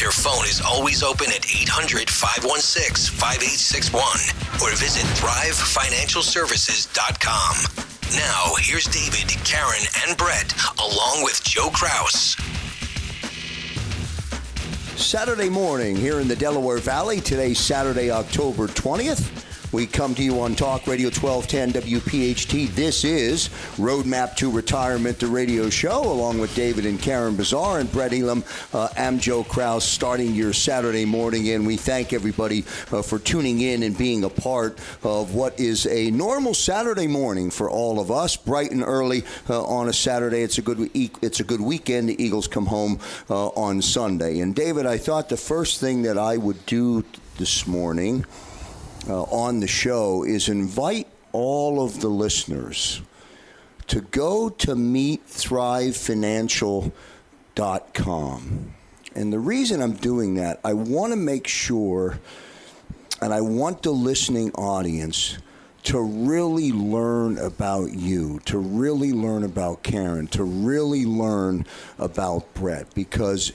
Their phone is always open at 800 516 5861 or visit thrivefinancialservices.com. Now, here's David, Karen, and Brett, along with Joe Kraus. Saturday morning here in the Delaware Valley. Today's Saturday, October 20th. We come to you on Talk Radio 1210 WPHT. This is Roadmap to Retirement, the radio show, along with David and Karen Bazaar and Brett Elam. Uh, I'm Joe Kraus, starting your Saturday morning, and we thank everybody uh, for tuning in and being a part of what is a normal Saturday morning for all of us, bright and early uh, on a Saturday. It's a good it's a good weekend. The Eagles come home uh, on Sunday. And David, I thought the first thing that I would do this morning uh, on the show is invite all of the listeners to go to meetthrivefinancial.com. And the reason I'm doing that, I want to make sure, and I want the listening audience to really learn about you, to really learn about Karen, to really learn about Brett, because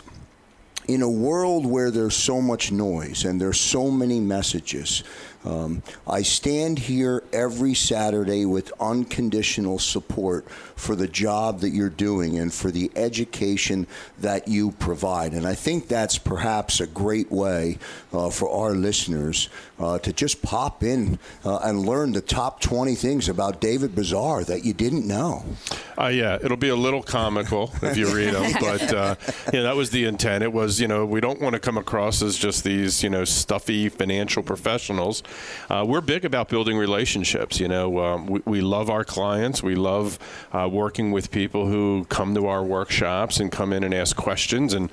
in a world where there's so much noise and there's so many messages, um, I stand here every Saturday with unconditional support for the job that you're doing and for the education that you provide. And I think that's perhaps a great way uh, for our listeners uh, to just pop in uh, and learn the top 20 things about David Bazaar that you didn't know. Uh, yeah, it'll be a little comical if you read them, but uh, yeah, that was the intent. It was, you know, we don't want to come across as just these, you know, stuffy financial professionals uh, we're big about building relationships. You know, um, we, we, love our clients. We love uh, working with people who come to our workshops and come in and ask questions. And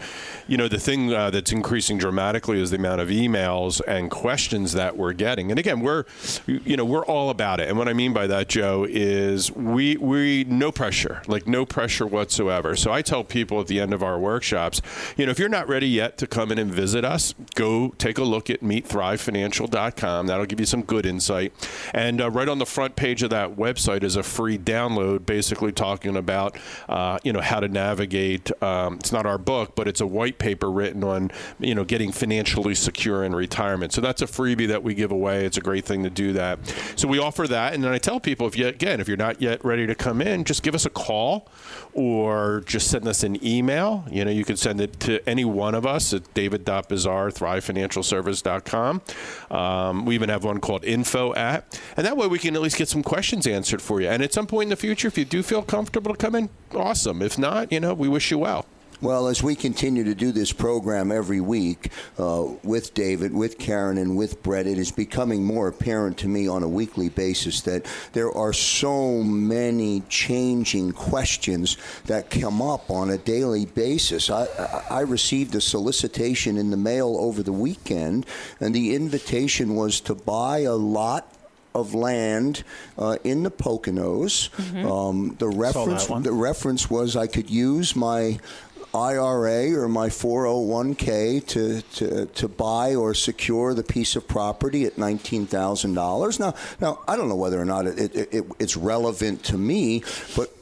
you know, the thing uh, that's increasing dramatically is the amount of emails and questions that we're getting. And again, we're you know we're all about it. And what I mean by that, Joe, is we we no pressure, like no pressure whatsoever. So I tell people at the end of our workshops, you know, if you're not ready yet to come in and visit us, go take a look at meetthrivefinancial.com. That'll give you some good insight. And uh, right on the front page of that website is a free download, basically talking about uh, you know how to navigate. Um, it's not our book, but it's a white paper written on you know getting financially secure in retirement. So that's a freebie that we give away. It's a great thing to do that. So we offer that, and then I tell people if you again if you're not yet ready to come in, just give us a call or just send us an email. You know you can send it to any one of us at david.bazaar thrivefinancialservice.com. Um, we even have one called info at, and that way we can at least get some questions answered for you. And at some point in the future, if you do feel comfortable to come in, awesome. If not, you know, we wish you well. Well, as we continue to do this program every week uh, with David, with Karen, and with Brett, it is becoming more apparent to me on a weekly basis that there are so many changing questions that come up on a daily basis. I, I received a solicitation in the mail over the weekend, and the invitation was to buy a lot of land uh, in the Poconos. Mm-hmm. Um, the reference the reference was I could use my IRA or my 401k to, to, to buy or secure the piece of property at $19,000. Now, now, I don't know whether or not it, it, it, it's relevant to me, but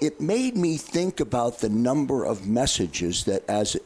it made me think about the number of messages that as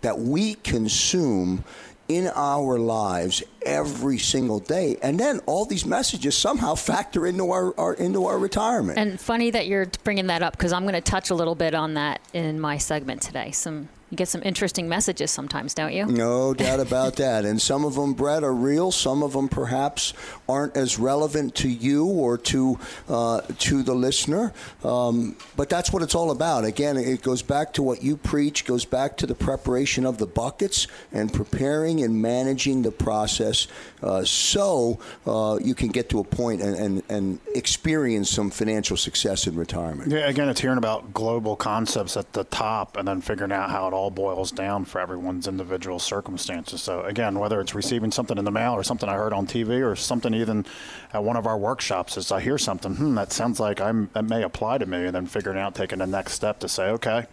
that we consume in our lives every single day and then all these messages somehow factor into our, our into our retirement And funny that you're bringing that up because I'm going to touch a little bit on that in my segment today. Some you get some interesting messages sometimes, don't you? No doubt about that. And some of them, Brett, are real. Some of them perhaps aren't as relevant to you or to uh, to the listener. Um, but that's what it's all about. Again, it goes back to what you preach. Goes back to the preparation of the buckets and preparing and managing the process uh, so uh, you can get to a point and, and, and experience some financial success in retirement. Yeah, again, it's hearing about global concepts at the top and then figuring out how it all boils down for everyone's individual circumstances. So, again, whether it's receiving something in the mail or something I heard on TV or something even at one of our workshops, as I hear something, hmm, that sounds like I'm, that may apply to me, and then figuring out, taking the next step to say, okay,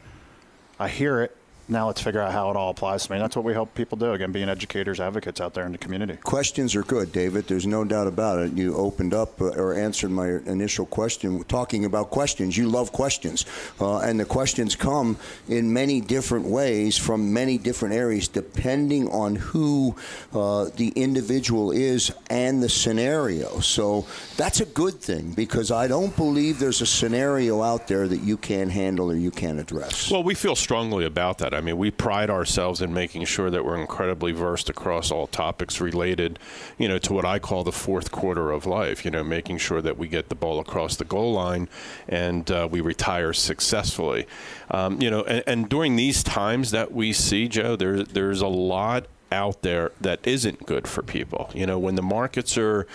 I hear it. Now let's figure out how it all applies to me. That's what we help people do. Again, being educators, advocates out there in the community. Questions are good, David. There's no doubt about it. You opened up uh, or answered my initial question talking about questions. You love questions. Uh, and the questions come in many different ways from many different areas depending on who uh, the individual is and the scenario. So that's a good thing because I don't believe there's a scenario out there that you can't handle or you can't address. Well, we feel strongly about that. I mean, we pride ourselves in making sure that we're incredibly versed across all topics related, you know, to what I call the fourth quarter of life. You know, making sure that we get the ball across the goal line and uh, we retire successfully. Um, you know, and, and during these times that we see, Joe, there, there's a lot out there that isn't good for people. You know, when the markets are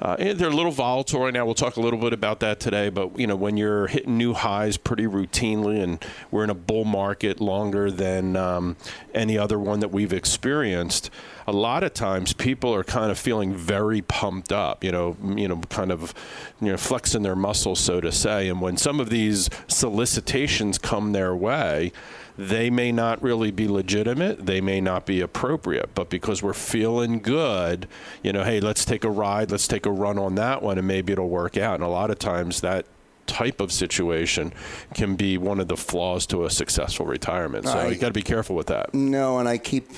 uh, eh, they're a little volatile right now. We'll talk a little bit about that today. But you know, when you're hitting new highs pretty routinely, and we're in a bull market longer than um, any other one that we've experienced. A lot of times, people are kind of feeling very pumped up. You know, you know, kind of, you know, flexing their muscles, so to say. And when some of these solicitations come their way, they may not really be legitimate. They may not be appropriate. But because we're feeling good, you know, hey, let's take a ride, let's take a run on that one, and maybe it'll work out. And a lot of times that type of situation can be one of the flaws to a successful retirement. So I- you got to be careful with that. No, and I keep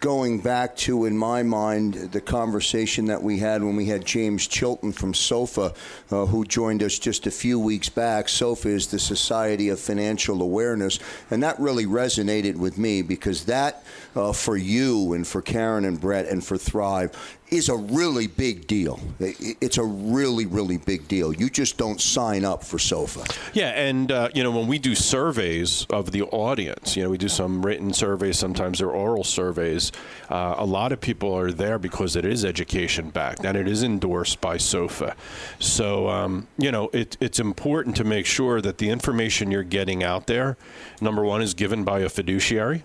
going back to, in my mind, the conversation that we had when we had James Chilton from SOFA, uh, who joined us just a few weeks back. SOFA is the Society of Financial Awareness, and that really resonated with me because that, uh, for you and for Karen and Brett and for Thrive, is a really big deal. It's a really, really big deal. You just don't sign up for SOFA. Yeah, and uh, you know when we do surveys of the audience, you know we do some written surveys, sometimes they're oral surveys. Uh, a lot of people are there because it is education backed and it is endorsed by SOFA. So um, you know it, it's important to make sure that the information you're getting out there, number one, is given by a fiduciary.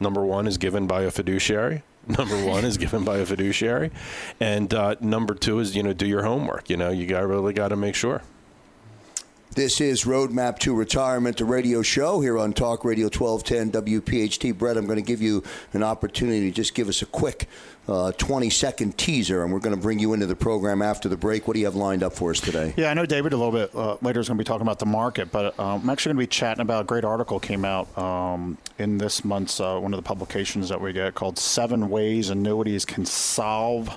Number one is given by a fiduciary. Number one is given by a fiduciary, and uh, number two is you know do your homework. You know you got really got to make sure. This is Roadmap to Retirement, the radio show here on Talk Radio 1210 WPHT. Brett, I'm going to give you an opportunity to just give us a quick uh, 20 second teaser, and we're going to bring you into the program after the break. What do you have lined up for us today? Yeah, I know David a little bit uh, later is going to be talking about the market, but um, I'm actually going to be chatting about a great article came out um, in this month's uh, one of the publications that we get called Seven Ways Annuities Can Solve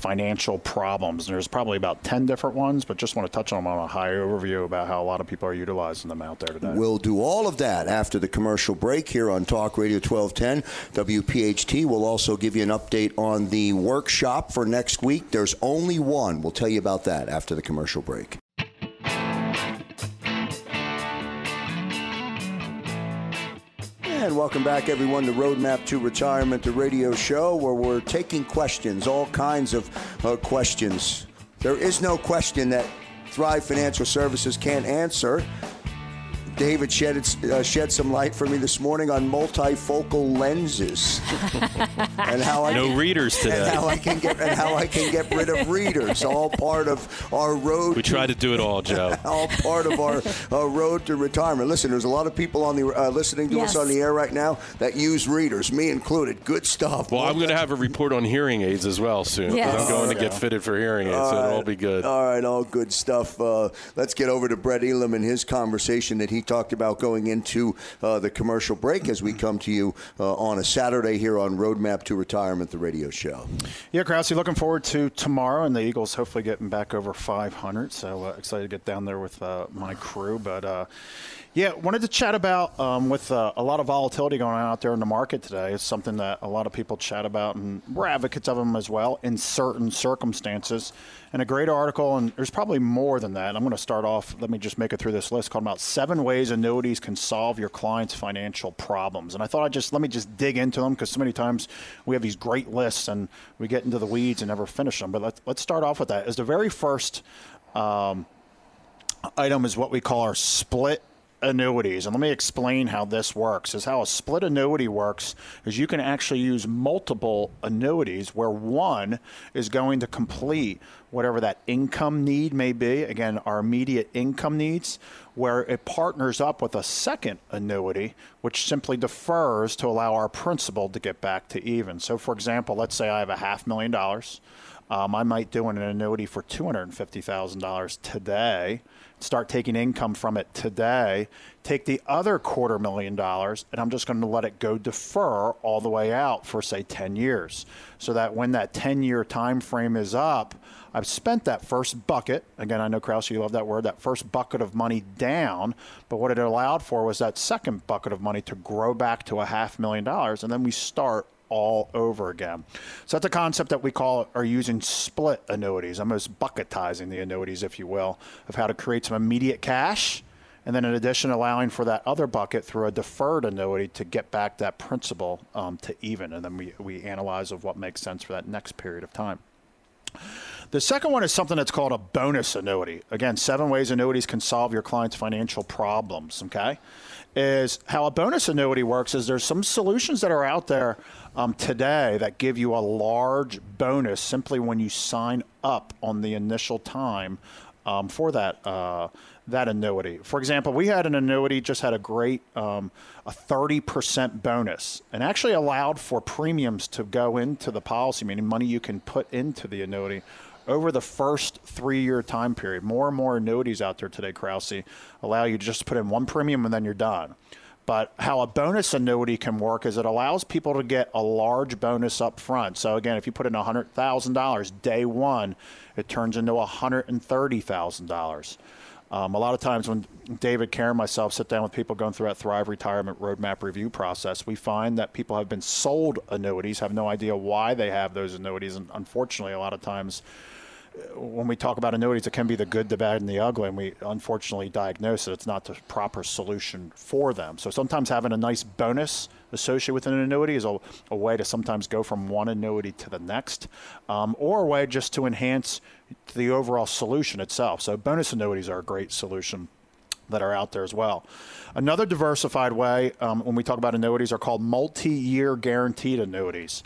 Financial Problems. And there's probably about 10 different ones, but just want to touch on them on a high overview about how a lot of people are utilizing them out there today. We'll do all of that after the commercial break here on Talk Radio 1210 WPHT. We'll also give you an update on the workshop for next week. There's only one. We'll tell you about that after the commercial break. Welcome back, everyone, to Roadmap to Retirement, the radio show where we're taking questions, all kinds of uh, questions. There is no question that Thrive Financial Services can't answer. David shed, uh, shed some light for me this morning on multifocal lenses and how I no can, readers today. And how I can get and how I can get rid of readers. All part of our road. We to, try to do it all, Joe. all part of our uh, road to retirement. Listen, there's a lot of people on the uh, listening to yes. us on the air right now that use readers, me included. Good stuff. Well, I'm going to have a report on hearing aids as well soon. Yes. I'm going to get fitted for hearing aids, all so it'll all be good. All right, all good stuff. Uh, let's get over to Brett Elam and his conversation that he talked about going into uh, the commercial break as we come to you uh, on a Saturday here on Roadmap to Retirement, the radio show. Yeah, Krause, looking forward to tomorrow and the Eagles hopefully getting back over 500. So uh, excited to get down there with uh, my crew. But uh, yeah, wanted to chat about um, with uh, a lot of volatility going on out there in the market today. It's something that a lot of people chat about, and we're advocates of them as well in certain circumstances and a great article. And there's probably more than that. I'm going to start off. Let me just make it through this list called about seven ways annuities can solve your clients' financial problems. And I thought I'd just let me just dig into them because so many times we have these great lists and we get into the weeds and never finish them. But let's let's start off with that. Is the very first um, item is what we call our split annuities. And let me explain how this works. Is how a split annuity works is you can actually use multiple annuities where one is going to complete whatever that income need may be. Again, our immediate income needs, where it partners up with a second annuity, which simply defers to allow our principal to get back to even. So, for example, let's say I have a half million dollars. Um, I might do an annuity for $250,000 today start taking income from it today, take the other quarter million dollars, and I'm just going to let it go defer all the way out for say 10 years, so that when that 10 year time frame is up, I've spent that first bucket. Again, I know Krause, you love that word. That first bucket of money down, but what it allowed for was that second bucket of money to grow back to a half million dollars, and then we start all over again. So that's a concept that we call are using split annuities, I'm almost bucketizing the annuities, if you will, of how to create some immediate cash. And then, in addition, allowing for that other bucket through a deferred annuity to get back that principal um, to even. And then we, we analyze of what makes sense for that next period of time. The second one is something that's called a bonus annuity. Again, seven ways annuities can solve your client's financial problems. Okay, is how a bonus annuity works. Is there's some solutions that are out there um, today that give you a large bonus simply when you sign up on the initial time um, for that uh, that annuity. For example, we had an annuity just had a great um, a 30% bonus and actually allowed for premiums to go into the policy, meaning money you can put into the annuity over the first three year time period. More and more annuities out there today, Krause, allow you to just put in one premium and then you're done. But how a bonus annuity can work is it allows people to get a large bonus up front. So again, if you put in $100,000 day one, it turns into $130,000. Um, a lot of times when David, Karen, myself sit down with people going through that Thrive Retirement Roadmap review process, we find that people have been sold annuities, have no idea why they have those annuities, and unfortunately, a lot of times when we talk about annuities, it can be the good, the bad, and the ugly, and we unfortunately diagnose it. It's not the proper solution for them. So sometimes having a nice bonus associated with an annuity is a, a way to sometimes go from one annuity to the next, um, or a way just to enhance the overall solution itself. So bonus annuities are a great solution that are out there as well. Another diversified way um, when we talk about annuities are called multi-year guaranteed annuities.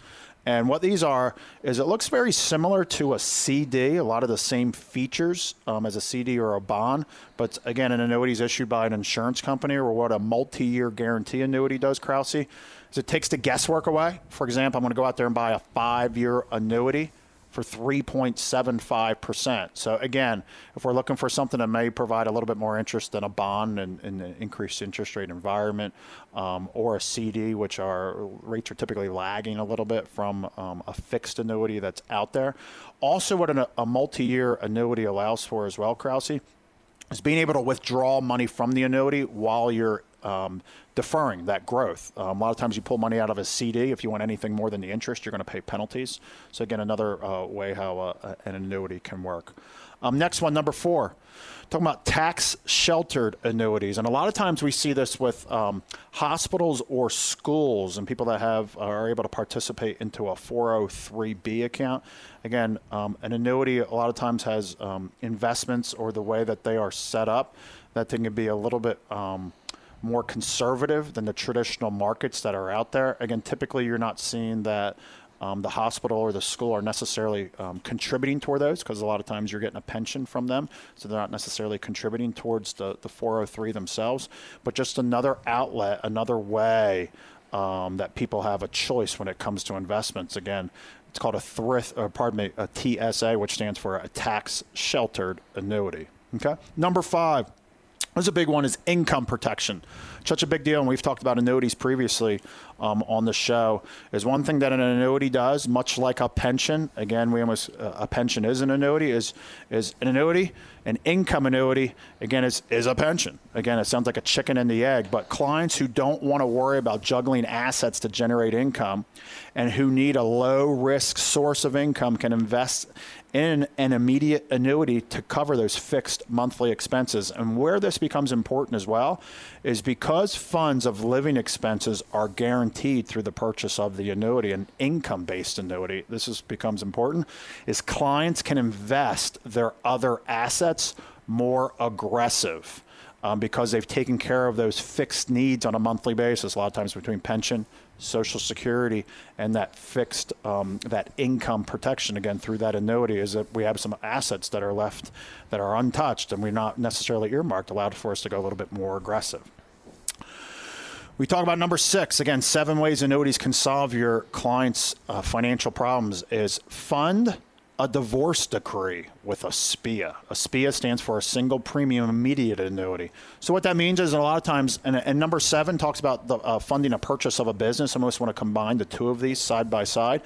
And what these are is it looks very similar to a CD, a lot of the same features um, as a CD or a bond. But again, an annuity is issued by an insurance company, or what a multi year guarantee annuity does, Krause, is it takes the guesswork away. For example, I'm going to go out there and buy a five year annuity for 3.75%. So again, if we're looking for something that may provide a little bit more interest than a bond and, in an increased interest rate environment, um, or a CD, which are rates are typically lagging a little bit from um, a fixed annuity that's out there. Also, what an, a multi-year annuity allows for as well, Krause, is being able to withdraw money from the annuity while you're um, deferring that growth. Um, a lot of times you pull money out of a CD. If you want anything more than the interest, you're going to pay penalties. So, again, another uh, way how uh, an annuity can work. Um, next one, number four, talking about tax sheltered annuities. And a lot of times we see this with um, hospitals or schools and people that have are able to participate into a 403b account. Again, um, an annuity a lot of times has um, investments or the way that they are set up that can be a little bit um, more conservative than the traditional markets that are out there. Again, typically you're not seeing that um, the hospital or the school are necessarily um, contributing toward those because a lot of times you're getting a pension from them, so they're not necessarily contributing towards the, the 403 themselves, but just another outlet, another way um, that people have a choice when it comes to investments. Again, it's called a thrift, or pardon me, a TSA, which stands for a tax sheltered annuity. Okay. Number five. This is a big one is income protection. Such a big deal, and we've talked about annuities previously um, on the show. Is one thing that an annuity does, much like a pension. Again, we almost uh, a pension is an annuity. Is is an annuity, an income annuity. Again, is is a pension. Again, it sounds like a chicken and the egg. But clients who don't want to worry about juggling assets to generate income, and who need a low risk source of income, can invest in an immediate annuity to cover those fixed monthly expenses. And where this becomes important as well is because funds of living expenses are guaranteed through the purchase of the annuity, an income based annuity, this is, becomes important, is clients can invest their other assets more aggressive. Um, because they've taken care of those fixed needs on a monthly basis, a lot of times between pension, Social Security and that fixed um, that income protection again through that annuity is that we have some assets that are left that are untouched and we're not necessarily earmarked, allowed for us to go a little bit more aggressive. We talk about number six again. Seven ways annuities can solve your client's uh, financial problems is fund a divorce decree with a SPIA. A SPIA stands for a single premium immediate annuity. So what that means is a lot of times, and, and number seven talks about the, uh, funding a purchase of a business. I almost want to combine the two of these side by side.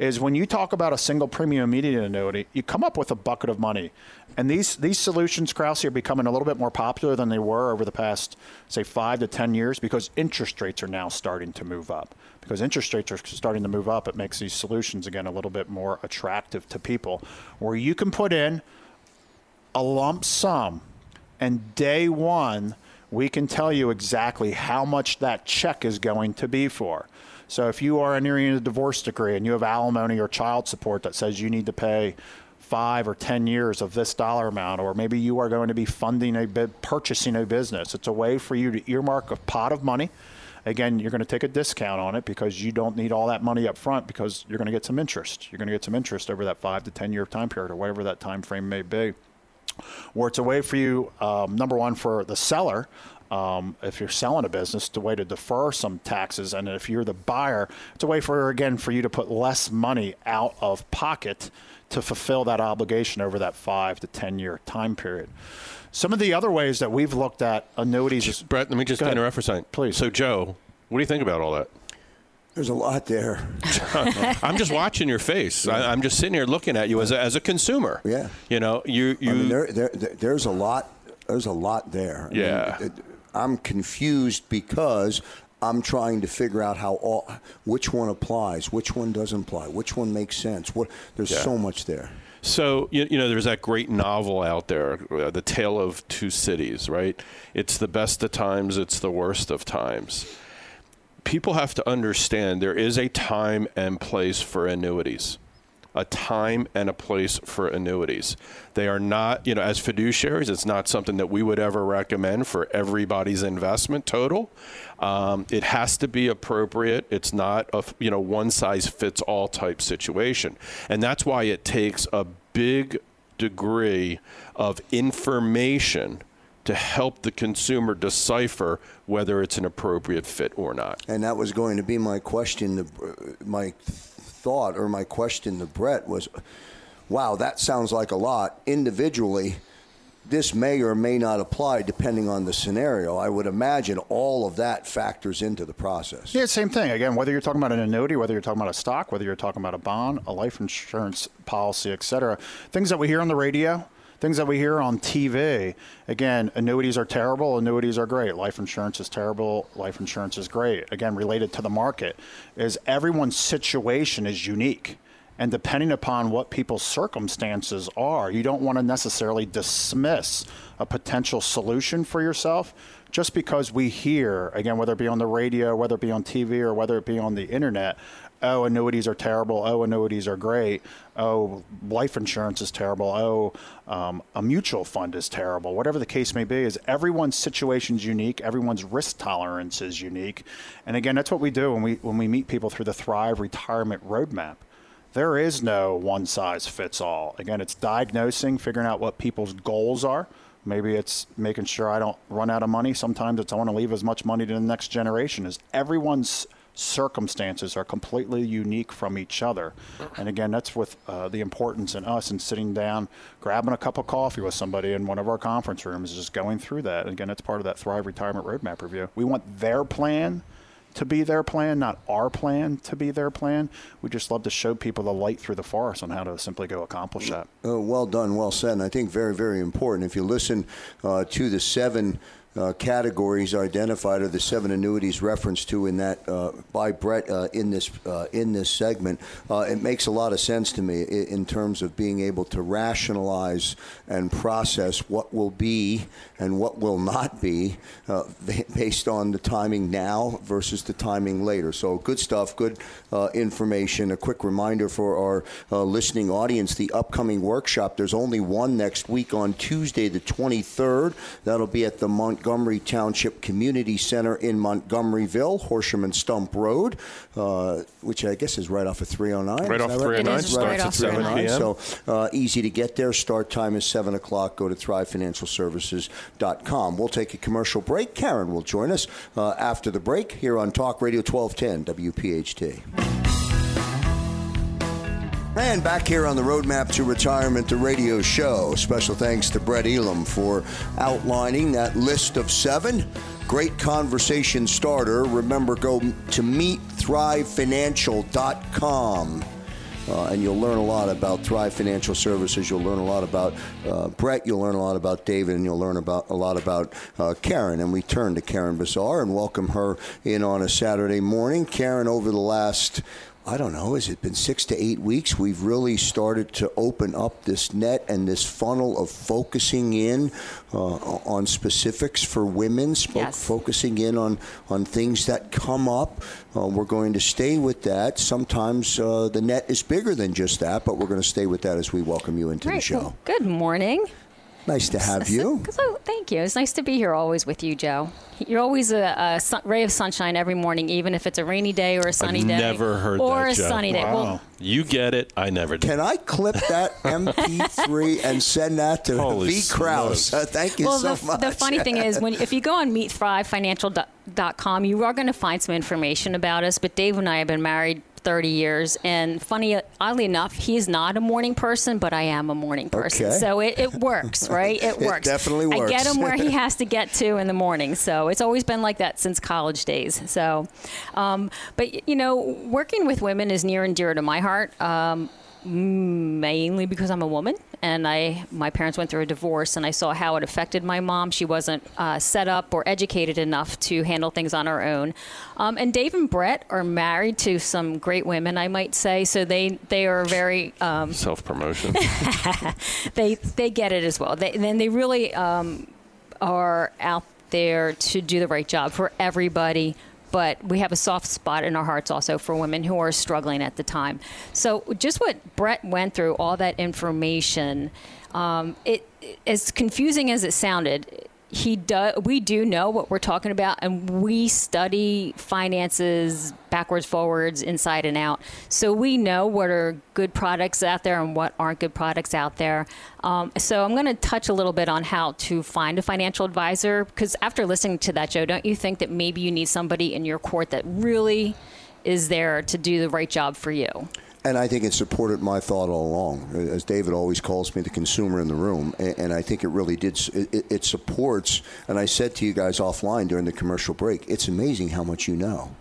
Is when you talk about a single premium immediate annuity, you come up with a bucket of money, and these these solutions, Krause, are becoming a little bit more popular than they were over the past, say, five to ten years because interest rates are now starting to move up because interest rates are starting to move up, it makes these solutions again a little bit more attractive to people where you can put in a lump sum and day one we can tell you exactly how much that check is going to be for. So if you are entering a divorce decree and you have alimony or child support that says you need to pay five or ten years of this dollar amount, or maybe you are going to be funding a purchasing a business. It's a way for you to earmark a pot of money Again, you're going to take a discount on it because you don't need all that money up front because you're going to get some interest. You're going to get some interest over that five to 10 year time period or whatever that time frame may be. Where it's a way for you, um, number one, for the seller um, if you're selling a business, it's a way to defer some taxes. And if you're the buyer, it's a way for, again, for you to put less money out of pocket to fulfill that obligation over that five to 10 year time period. Some of the other ways that we've looked at annuities. Is, Brett, let me just interrupt for a second. Please. So, Joe, what do you think about all that? There's a lot there. I'm just watching your face. I, am just sitting here looking at you as a, as a consumer. Yeah. You know, you you. I mean, there, there, there's a lot. There's a lot there. I yeah. Mean, it, I'm confused because I'm trying to figure out how all which one applies, which one doesn't apply, which one makes sense. What there's yeah. so much there. So you, you know, there's that great novel out there, uh, "The Tale of Two Cities." Right? It's the best of times. It's the worst of times. People have to understand there is a time and place for annuities a time and a place for annuities. They are not, you know, as fiduciaries, it's not something that we would ever recommend for everybody's investment total. Um, it has to be appropriate. It's not a, you know, one size fits all type situation. And that's why it takes a big degree of information to help the consumer decipher whether it's an appropriate fit or not. And that was going to be my question. My thought or my question to Brett was, wow, that sounds like a lot. Individually, this may or may not apply depending on the scenario. I would imagine all of that factors into the process. Yeah, same thing. Again, whether you're talking about an annuity, whether you're talking about a stock, whether you're talking about a bond, a life insurance policy, et cetera, things that we hear on the radio things that we hear on TV. Again, annuities are terrible, annuities are great. Life insurance is terrible, life insurance is great. Again, related to the market, is everyone's situation is unique. And depending upon what people's circumstances are, you don't want to necessarily dismiss a potential solution for yourself just because we hear, again, whether it be on the radio, whether it be on TV, or whether it be on the internet, oh, annuities are terrible. Oh, annuities are great. Oh, life insurance is terrible. Oh, um, a mutual fund is terrible. Whatever the case may be, is everyone's situation is unique. Everyone's risk tolerance is unique. And again, that's what we do when we when we meet people through the Thrive Retirement Roadmap. There is no one size fits all. Again, it's diagnosing, figuring out what people's goals are Maybe it's making sure I don't run out of money. Sometimes it's I want to leave as much money to the next generation. Is everyone's circumstances are completely unique from each other. And again, that's with uh, the importance in us and sitting down, grabbing a cup of coffee with somebody in one of our conference rooms, just going through that. And again, that's part of that Thrive Retirement Roadmap review. We want their plan to be their plan, not our plan to be their plan. We just love to show people the light through the forest on how to simply go accomplish that. Uh, well done, well said. And I think very, very important. If you listen uh, to the seven uh, categories identified are the seven annuities referenced to in that uh, by Brett uh, in this uh, in this segment. Uh, it makes a lot of sense to me in, in, terms of being able to rationalize and process what will be and what will not be based on the timing now versus the timing later. So good stuff, good information. A quick reminder for our listening audience: the upcoming workshop. There's only one next week on Tuesday, the 23rd. That'll be at the Mont Montgomery Township Community Center in Montgomeryville, Horsham and Stump Road, uh, which I guess is right off of 309. Right off 309, right, right off 7 p.m. So uh, easy to get there. Start time is 7 o'clock. Go to thrivefinancialservices.com. We'll take a commercial break. Karen will join us uh, after the break here on Talk Radio 1210 WPHT. And back here on the Roadmap to Retirement, the radio show. Special thanks to Brett Elam for outlining that list of seven. Great conversation starter. Remember, go to meetthrivefinancial.com. Uh, and you'll learn a lot about Thrive Financial Services. You'll learn a lot about uh, Brett. You'll learn a lot about David, and you'll learn about a lot about uh, Karen. And we turn to Karen Bazaar and welcome her in on a Saturday morning. Karen, over the last I don't know, has it been six to eight weeks? We've really started to open up this net and this funnel of focusing in uh, on specifics for women, sp- yes. focusing in on, on things that come up. Uh, we're going to stay with that. Sometimes uh, the net is bigger than just that, but we're going to stay with that as we welcome you into right. the show. Good morning. Nice to have you. So, thank you. It's nice to be here always with you, Joe. You're always a, a sun, ray of sunshine every morning, even if it's a rainy day or a sunny I've day. Never heard or that. a Joe. sunny day. Wow. Well, you get it. I never did. Can I clip that MP3 and send that to Holy V. Kraus? Uh, thank you well, so the, much. the funny thing is, when if you go on meetthrivefinancial.com, you are going to find some information about us. But Dave and I have been married 30 years. And funny, oddly enough, he's not a morning person, but I am a morning person. Okay. So it, it works, right? It works. It definitely works. I get him where he has to get to in the morning. So it's always been like that since college days. So, um, but you know, working with women is near and dear to my heart. Um, mainly because I'm a woman and I my parents went through a divorce and I saw how it affected my mom. She wasn't uh, set up or educated enough to handle things on her own. Um, and Dave and Brett are married to some great women, I might say. So they they are very um, self promotion. they they get it as well. They, then they really um, are out there to do the right job for everybody but we have a soft spot in our hearts also for women who are struggling at the time. So just what Brett went through, all that information, um, it as confusing as it sounded, he does we do know what we're talking about and we study finances backwards forwards inside and out. So we know what are good products out there and what aren't good products out there. Um, so i'm going to touch a little bit on how to find a financial advisor because after listening to that joe don't you think that maybe you need somebody in your court that really is there to do the right job for you and I think it supported my thought all along. As David always calls me, the consumer in the room. And I think it really did. It supports, and I said to you guys offline during the commercial break, it's amazing how much you know.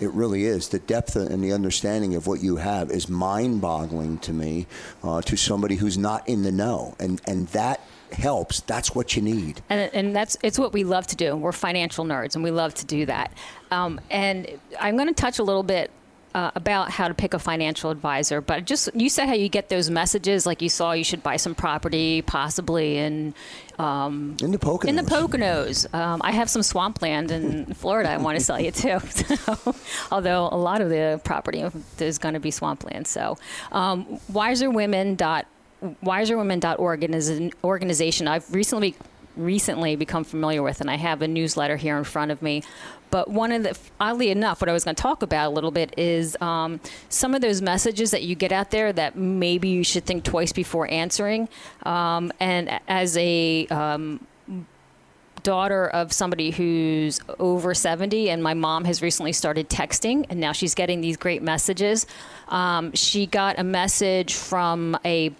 It really is. The depth and the understanding of what you have is mind-boggling to me, uh, to somebody who's not in the know, and and that helps. That's what you need. And, and that's it's what we love to do. We're financial nerds, and we love to do that. Um, and I'm going to touch a little bit uh, about how to pick a financial advisor. But just you said how you get those messages, like you saw you should buy some property, possibly in um, in the Poconos. In the Poconos, um, I have some swampland in Florida. I want to sell you too. So, although a lot of the property is going to be swampland. So, um, wiserwomen.org wiserwomen.org is an organization I've recently recently become familiar with, and I have a newsletter here in front of me. But one of the, oddly enough, what I was going to talk about a little bit is um, some of those messages that you get out there that maybe you should think twice before answering. Um, and as a um, daughter of somebody who's over 70, and my mom has recently started texting, and now she's getting these great messages. Um, she got a message from a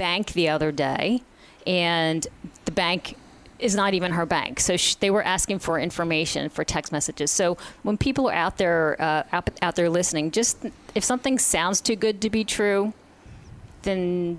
bank the other day, and the bank is not even her bank. So sh- they were asking for information for text messages. So when people are out there uh, out, out there listening, just if something sounds too good to be true, then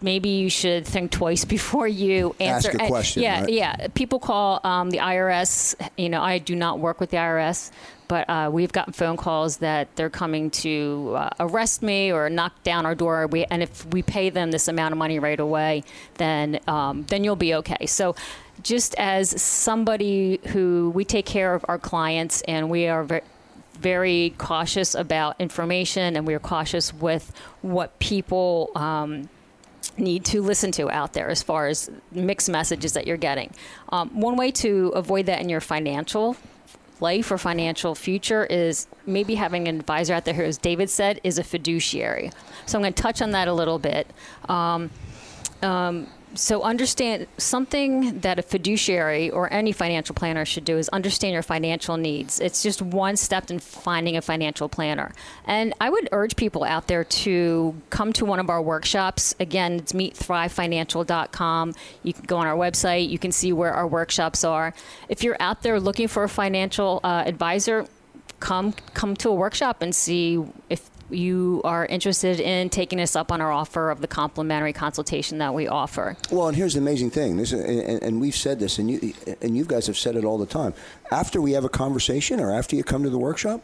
maybe you should think twice before you answer. Ask a question. yeah, right? yeah. People call um, the IRS. You know, I do not work with the IRS, but uh, we've gotten phone calls that they're coming to uh, arrest me or knock down our door. We, and if we pay them this amount of money right away, then um, then you'll be okay. So. Just as somebody who we take care of our clients and we are very, very cautious about information and we are cautious with what people um, need to listen to out there as far as mixed messages that you're getting. Um, one way to avoid that in your financial life or financial future is maybe having an advisor out there who, as David said, is a fiduciary. So I'm going to touch on that a little bit. Um, um, so understand something that a fiduciary or any financial planner should do is understand your financial needs. It's just one step in finding a financial planner. And I would urge people out there to come to one of our workshops. Again, it's meetthrivefinancial.com. You can go on our website. You can see where our workshops are. If you're out there looking for a financial uh, advisor, come come to a workshop and see if you are interested in taking us up on our offer of the complimentary consultation that we offer. Well, and here's the amazing thing. This, and, and we've said this, and you and you guys have said it all the time. After we have a conversation, or after you come to the workshop,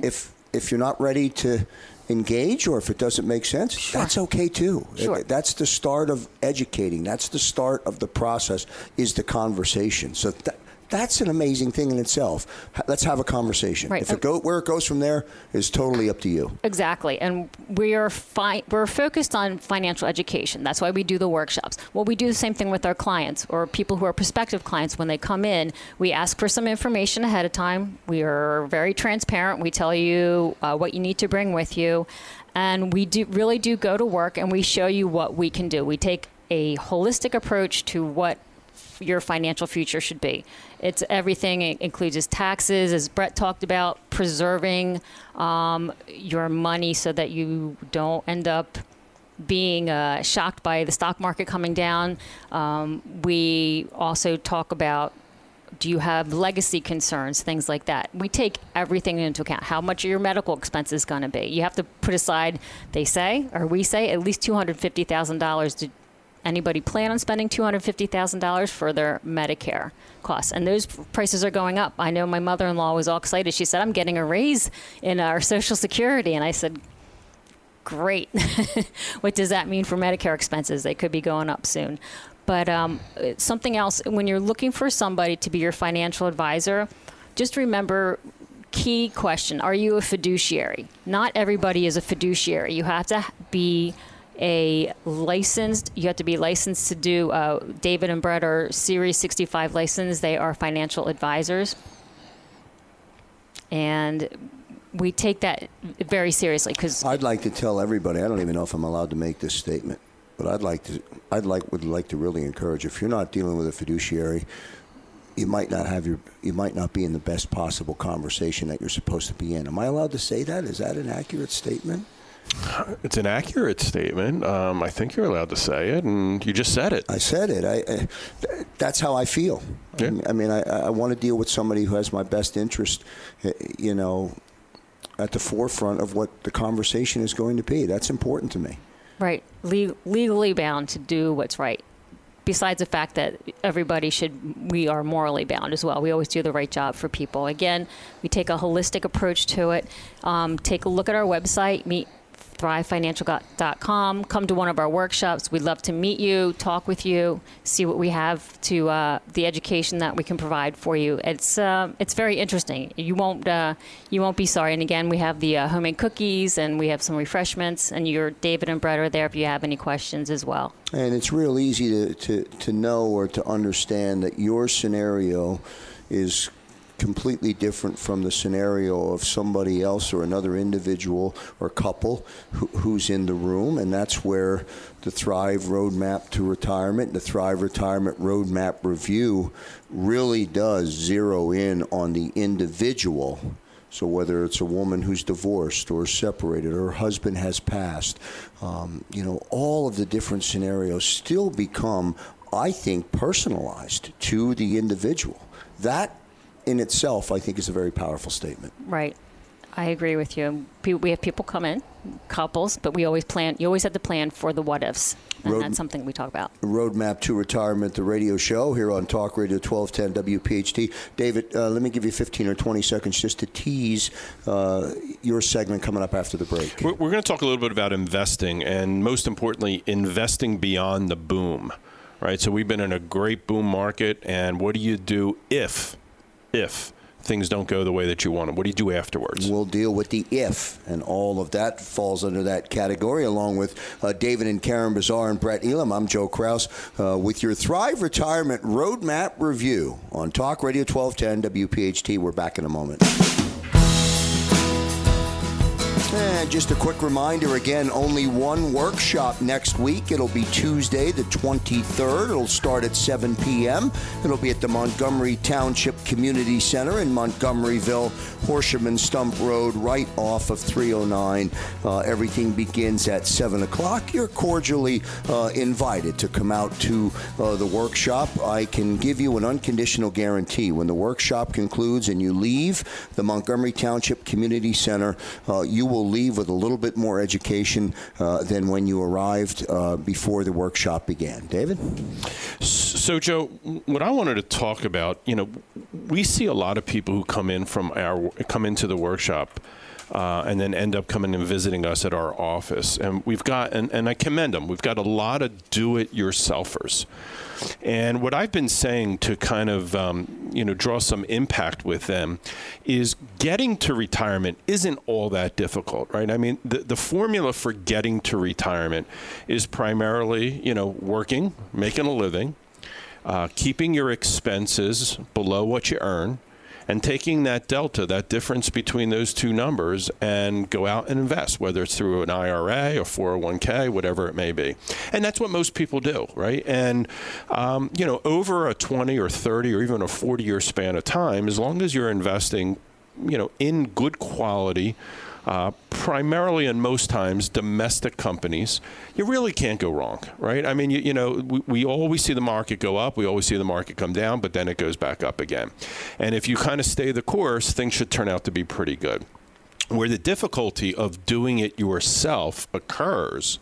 if if you're not ready to engage, or if it doesn't make sense, Sure. that's okay too. Sure. That's the start of educating. That's the start of the process. Is the conversation. So. That's an amazing thing in itself. Let's have a conversation. Right. If it go where it goes from there is totally up to you. Exactly, and we are fi- we're focused on financial education. That's why we do the workshops. Well, we do the same thing with our clients or people who are prospective clients when they come in. We ask for some information ahead of time. We are very transparent. We tell you uh, what you need to bring with you, and we do really do go to work and we show you what we can do. We take a holistic approach to what your financial future should be. It's everything. It includes his taxes, as Brett talked about, preserving um, your money so that you don't end up being uh, shocked by the stock market coming down. Um, we also talk about do you have legacy concerns, things like that. We take everything into account. How much are your medical expenses going to be? You have to put aside, they say, or we say, at least $250,000 to anybody plan on spending $250,000 for their Medicare costs? And those prices are going up. I know my mother in law was all excited. She said, I'm getting a raise in our Social Security. And I said, Great. what does that mean for Medicare expenses? They could be going up soon. But um, something else, when you're looking for somebody to be your financial advisor, just remember key question Are you a fiduciary? Not everybody is a fiduciary. You have to be a licensed, you have to be licensed to do, uh, David and Brett are Series 65 licensed. They are financial advisors. And we take that very seriously because I'd like to tell everybody. I don't even know if I'm allowed to make this statement, but I'd like to. I'd like would like to really encourage. If you're not dealing with a fiduciary, you might not have your. You might not be in the best possible conversation that you're supposed to be in. Am I allowed to say that? Is that an accurate statement? It's an accurate statement. Um, I think you're allowed to say it, and you just said it. I said it. I, I that's how I feel. Yeah. I mean, I, I want to deal with somebody who has my best interest, eh, you know, at the forefront of what the conversation is going to be. That's important to me. Right. Le- legally bound to do what's right. Besides the fact that everybody should, we are morally bound as well. We always do the right job for people. Again, we take a holistic approach to it. Um, take a look at our website, meet thrivefinancial.com. Come to one of our workshops. We'd love to meet you, talk with you, see what we have to uh, the education that we can provide for you. It's uh, it's very interesting. You won't uh, you won't be sorry. And again, we have the uh, homemade cookies and we have some refreshments. And your David and Brett are there if you have any questions as well. And it's real easy to, to, to know or to understand that your scenario is completely different from the scenario of somebody else or another individual or couple who, who's in the room. And that's where the Thrive Roadmap to Retirement, the Thrive Retirement Roadmap Review really does zero in on the individual. So whether it's a woman who's divorced or separated or her husband has passed, um, you know, all of the different scenarios still become, I think, personalized to the individual. That in itself, I think, is a very powerful statement. Right. I agree with you. We have people come in, couples, but we always plan. You always have to plan for the what ifs, and Road- that's something we talk about. Roadmap to Retirement, the radio show here on Talk Radio 1210 WPHT. David, uh, let me give you 15 or 20 seconds just to tease uh, your segment coming up after the break. We're, we're going to talk a little bit about investing, and most importantly, investing beyond the boom. Right. So we've been in a great boom market, and what do you do if, if things don't go the way that you want them? What do you do afterwards? We'll deal with the if, and all of that falls under that category, along with uh, David and Karen Bazaar and Brett Elam. I'm Joe Kraus uh, with your Thrive Retirement Roadmap Review on Talk Radio 1210 WPHT. We're back in a moment. And just a quick reminder again, only one workshop next week. It'll be Tuesday, the 23rd. It'll start at 7 p.m. It'll be at the Montgomery Township Community Center in Montgomeryville, and Stump Road, right off of 309. Uh, everything begins at 7 o'clock. You're cordially uh, invited to come out to uh, the workshop. I can give you an unconditional guarantee. When the workshop concludes and you leave the Montgomery Township Community Center, uh, you will leave with a little bit more education uh, than when you arrived uh, before the workshop began. David? So, Joe, what I wanted to talk about, you know, we see a lot of people who come in from our come into the workshop. Uh, and then end up coming and visiting us at our office. And we've got, and, and I commend them, we've got a lot of do it yourselfers. And what I've been saying to kind of, um, you know, draw some impact with them is getting to retirement isn't all that difficult, right? I mean, the, the formula for getting to retirement is primarily, you know, working, making a living, uh, keeping your expenses below what you earn, and taking that delta, that difference between those two numbers, and go out and invest, whether it's through an IRA or 401k, whatever it may be. And that's what most people do, right? And, um, you know, over a 20 or 30 or even a 40 year span of time, as long as you're investing, you know, in good quality, uh, primarily and most times domestic companies, you really can't go wrong, right? I mean, you, you know, we, we always see the market go up, we always see the market come down, but then it goes back up again. And if you kind of stay the course, things should turn out to be pretty good. Where the difficulty of doing it yourself occurs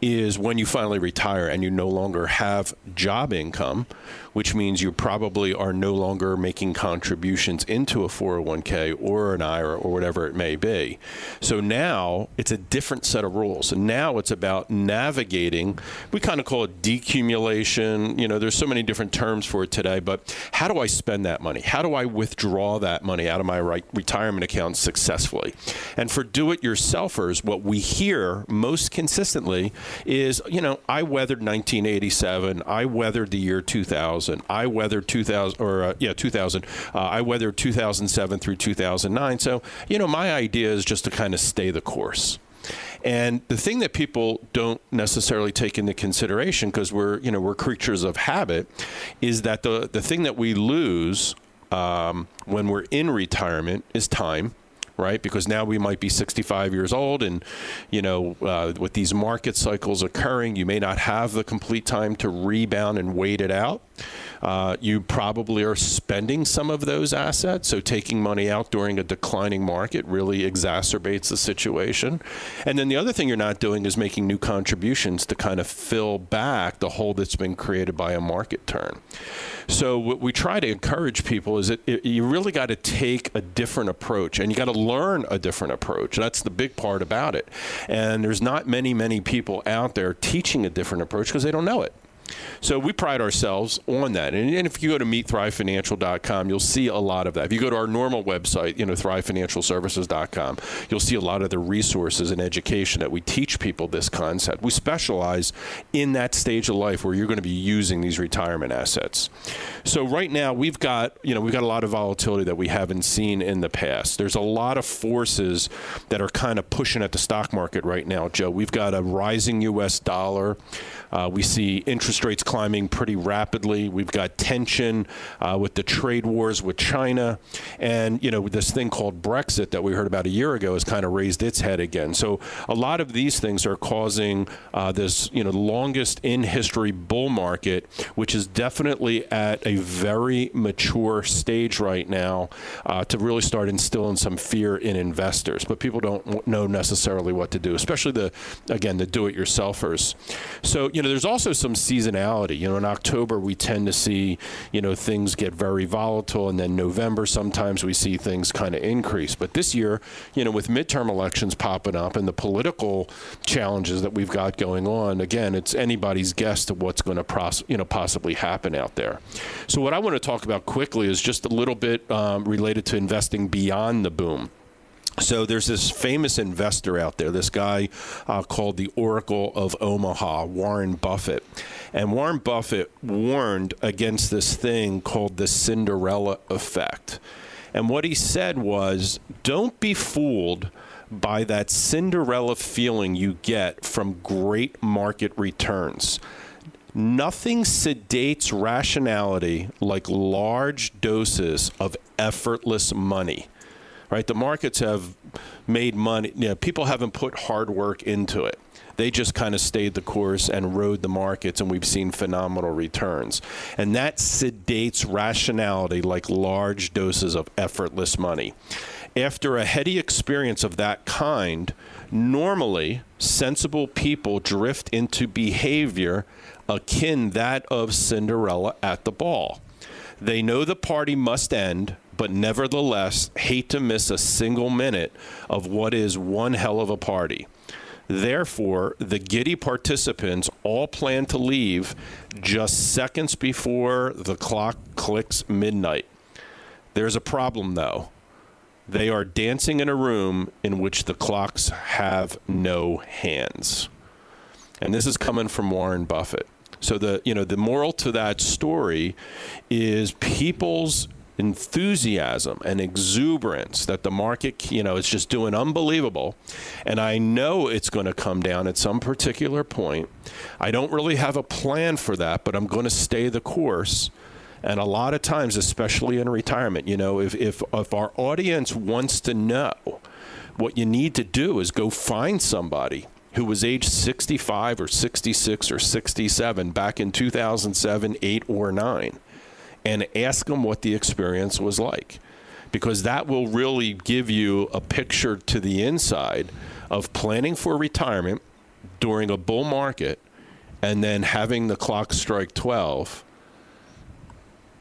is when you finally retire and you no longer have job income, which means you probably are no longer making contributions into a 401k or an IRA or whatever it may be. So now it's a different set of rules. And now it's about navigating, we kind of call it decumulation. You know, there's so many different terms for it today, but how do I spend that money? How do I withdraw that money out of my right retirement account successfully? And for do it yourselfers, what we hear most consistently is, you know, I weathered 1987, I weathered the year 2000, I weathered 2000 or uh, yeah, 2000. Uh, I weathered 2007 through 2009. So, you know, my idea is just to kind of stay the course. And the thing that people don't necessarily take into consideration because we're, you know, we're creatures of habit is that the the thing that we lose um, when we're in retirement is time right? Because now we might be 65 years old, and you know, uh, with these market cycles occurring, you may not have the complete time to rebound and wait it out. Uh, you probably are spending some of those assets, so taking money out during a declining market really exacerbates the situation. And then the other thing you're not doing is making new contributions to kind of fill back the hole that's been created by a market turn. So what we try to encourage people is that it, you really got to take a different approach, and you got to learn a different approach. That's the big part about it. And there's not many, many people out there teaching a different approach because they don't know it. So we pride ourselves on that. And, and if you go to meetthrivefinancial.com, you'll see a lot of that. If you go to our normal website, you know, ThriveFinancialServices.com, you'll see a lot of the resources and education that we teach people this concept. We specialize in that stage of life where you're going to be using these retirement assets. So right now we've got, you know, we've got a lot of volatility that we haven't seen in the past. There's a lot of forces that are kind of pushing at the stock market right now, Joe. We've got a rising U.S. dollar. Uh, we see interest rates climbing pretty rapidly. We've got tension uh, with the trade wars with China, and you know this thing called Brexit that we heard about a year ago has kind of raised its head again. So a lot of these things are causing uh, this you know longest in history bull market, which is definitely at a very mature stage right now uh, to really start instilling some fear in investors. But people don't know necessarily what to do, especially the again the do-it-yourselfers. So you know there's also some seasonality. You know, in October we tend to see, you know, things get very volatile, and then November sometimes we see things kind of increase. But this year, you know, with midterm elections popping up and the political challenges that we've got going on, again, it's anybody's guess to what's going to, pros- you know, possibly happen out there. So what I want to talk about quickly is just a little bit um, related to investing beyond the boom. So there's this famous investor out there, this guy uh, called the Oracle of Omaha, Warren Buffett. And Warren Buffett warned against this thing called the Cinderella effect. And what he said was don't be fooled by that Cinderella feeling you get from great market returns. Nothing sedates rationality like large doses of effortless money right? The markets have made money. You know, people haven't put hard work into it. They just kind of stayed the course and rode the markets, and we've seen phenomenal returns. And that sedates rationality like large doses of effortless money. After a heady experience of that kind, normally sensible people drift into behavior akin that of Cinderella at the ball. They know the party must end, but nevertheless hate to miss a single minute of what is one hell of a party. Therefore, the giddy participants all plan to leave just seconds before the clock clicks midnight. There's a problem, though. They are dancing in a room in which the clocks have no hands. And this is coming from Warren Buffett. So the you know the moral to that story is people's enthusiasm and exuberance that the market, you know, is just doing unbelievable. And I know it's going to come down at some particular point. I don't really have a plan for that, but I'm going to stay the course. And a lot of times, especially in retirement, you know, if, if, if our audience wants to know, what you need to do is go find somebody who was age 65 or 66 or 67 back in 2007, 8, or 9 and ask them what the experience was like. Because that will really give you a picture to the inside of planning for retirement during a bull market and then having the clock strike 12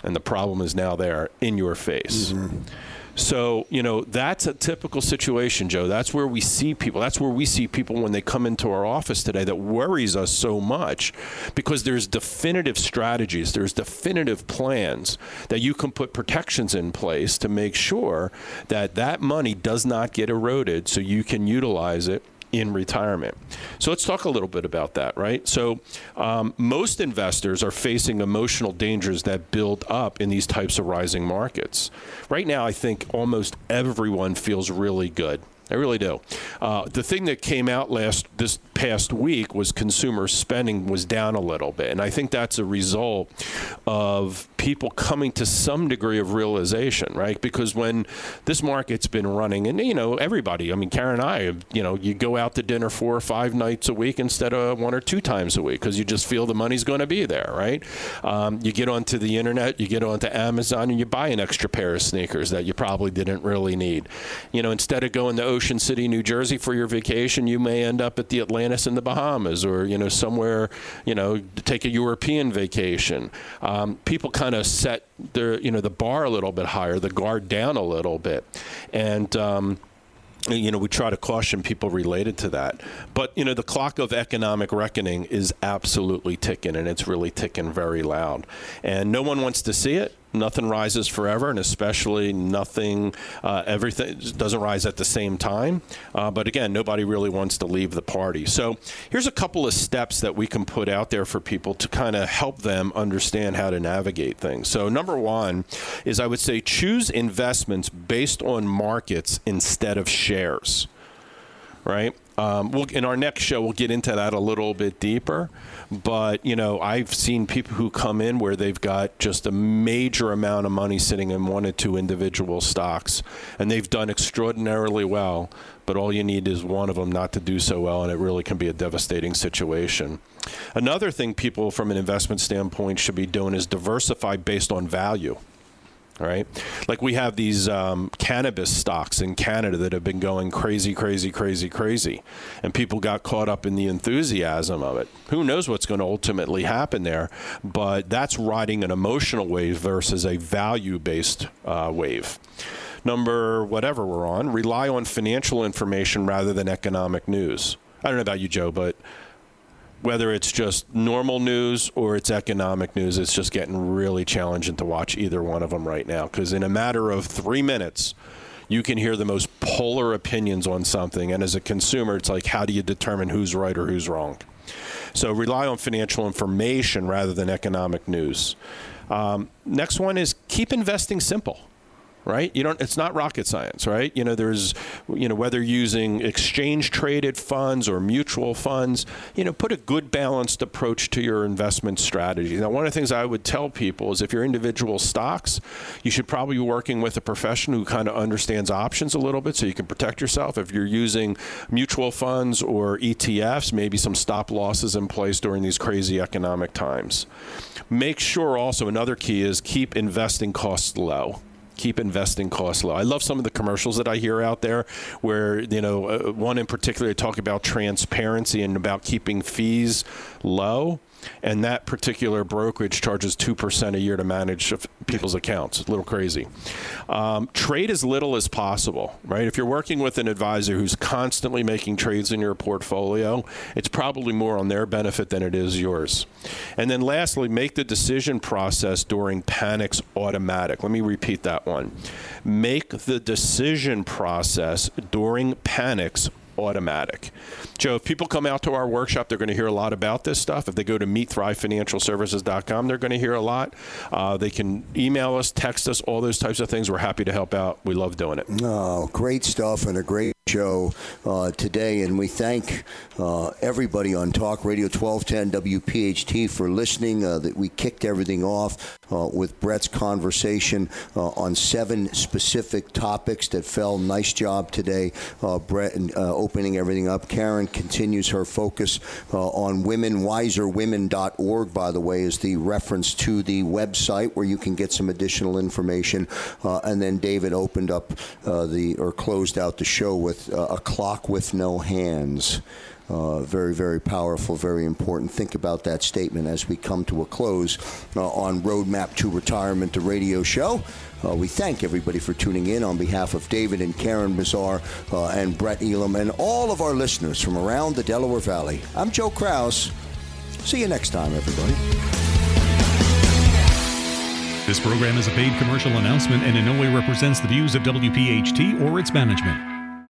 and the problem is now there in your face. Mm-hmm. So, you know, that's a typical situation, Joe. That's where we see people. That's where we see people when they come into our office today that worries us so much because there's definitive strategies, there's definitive plans that you can put protections in place to make sure that that money does not get eroded so you can utilize it in retirement. So let's talk a little bit about that, right? So um, most investors are facing emotional dangers that build up in these types of rising markets. Right now, I think almost everyone feels really good I really do. Uh, the thing that came out last this past week was consumer spending was down a little bit, and I think that's a result of people coming to some degree of realization, right? Because when this market's been running, and you know everybody, I mean Karen and I, you know, you go out to dinner four or five nights a week instead of one or two times a week because you just feel the money's going to be there, right? Um, you get onto the internet, you get onto Amazon, and you buy an extra pair of sneakers that you probably didn't really need. You know, instead of going to Ocean City, New Jersey for your vacation, you may end up at the Atlantis in the Bahamas or you know somewhere, you know, take a European vacation. Um, people kind of set their you know the bar a little bit higher, the guard down a little bit, and. Um, you know, we try to caution people related to that. But, you know, the clock of economic reckoning is absolutely ticking, and it's really ticking very loud. And no one wants to see it nothing rises forever, and especially nothing, uh, everything doesn't rise at the same time. Uh, but again, nobody really wants to leave the party. So here's a couple of steps that we can put out there for people to kind of help them understand how to navigate things. So number one is I would say choose investments based on markets instead of shares right? Um, we'll, in our next show, we'll get into that a little bit deeper. But, you know, I've seen people who come in where they've got just a major amount of money sitting in one or two individual stocks, and they've done extraordinarily well. But all you need is one of them not to do so well, and it really can be a devastating situation. Another thing people, from an investment standpoint, should be doing is diversify based on value right? Like we have these um, cannabis stocks in Canada that have been going crazy, crazy, crazy, crazy, and people got caught up in the enthusiasm of it. Who knows what's going to ultimately happen there? But that's riding an emotional wave versus a value-based uh, wave. Number whatever we're on, rely on financial information rather than economic news. I don't know about you, Joe, but whether it's just normal news or it's economic news, it's just getting really challenging to watch either one of them right now. Because in a matter of three minutes, you can hear the most polar opinions on something. And as a consumer, it's like, how do you determine who's right or who's wrong? So rely on financial information rather than economic news. Um, next one is keep investing simple right? You don't. It's not rocket science, right? You know, there's, you know, whether using exchange traded funds or mutual funds, you know, put a good balanced approach to your investment strategy. Now, one of the things I would tell people is if you're individual stocks, you should probably be working with a professional who kind of understands options a little bit, so you can protect yourself. If you're using mutual funds or ETFs, maybe some stop losses in place during these crazy economic times. Make sure also another key is keep investing costs low keep investing costs low. I love some of the commercials that I hear out there where, you know, uh, one in particular, talk about transparency and about keeping fees low and that particular brokerage charges 2% a year to manage people's accounts. A little crazy. Um, trade as little as possible, right? If you're working with an advisor who's constantly making trades in your portfolio, it's probably more on their benefit than it is yours. And then lastly, make the decision process during panics automatic. Let me repeat that one. Make the decision process during panics automatic. Joe, if people come out to our workshop, they're going to hear a lot about this stuff. If they go to meeThriveFinancialServices.com, they're going to hear a lot. Uh, they can email us, text us, all those types of things. We're happy to help out. We love doing it. Oh, great stuff and a great show uh, today, and we thank uh, everybody on Talk Radio 1210 WPHT for listening. Uh, that we kicked everything off uh, with Brett's conversation uh, on seven specific topics that fell. Nice job today, uh, Brett, in opening everything up. Karen continues her focus on women. Wiserwomen.org, by the way, is the reference to the website where you can get some additional information. and then David opened up the or closed out the show with with uh, a clock with no hands. Uh, very, very powerful, very important. Think about that statement as we come to a close uh, on Roadmap to Retirement, the radio show. Uh, we thank everybody for tuning in on behalf of David and Karen Bazaar uh, and Brett Elam and all of our listeners from around the Delaware Valley. I'm Joe Kraus. See you next time, everybody. This program is a paid commercial announcement and in no way represents the views of WPHT or its management.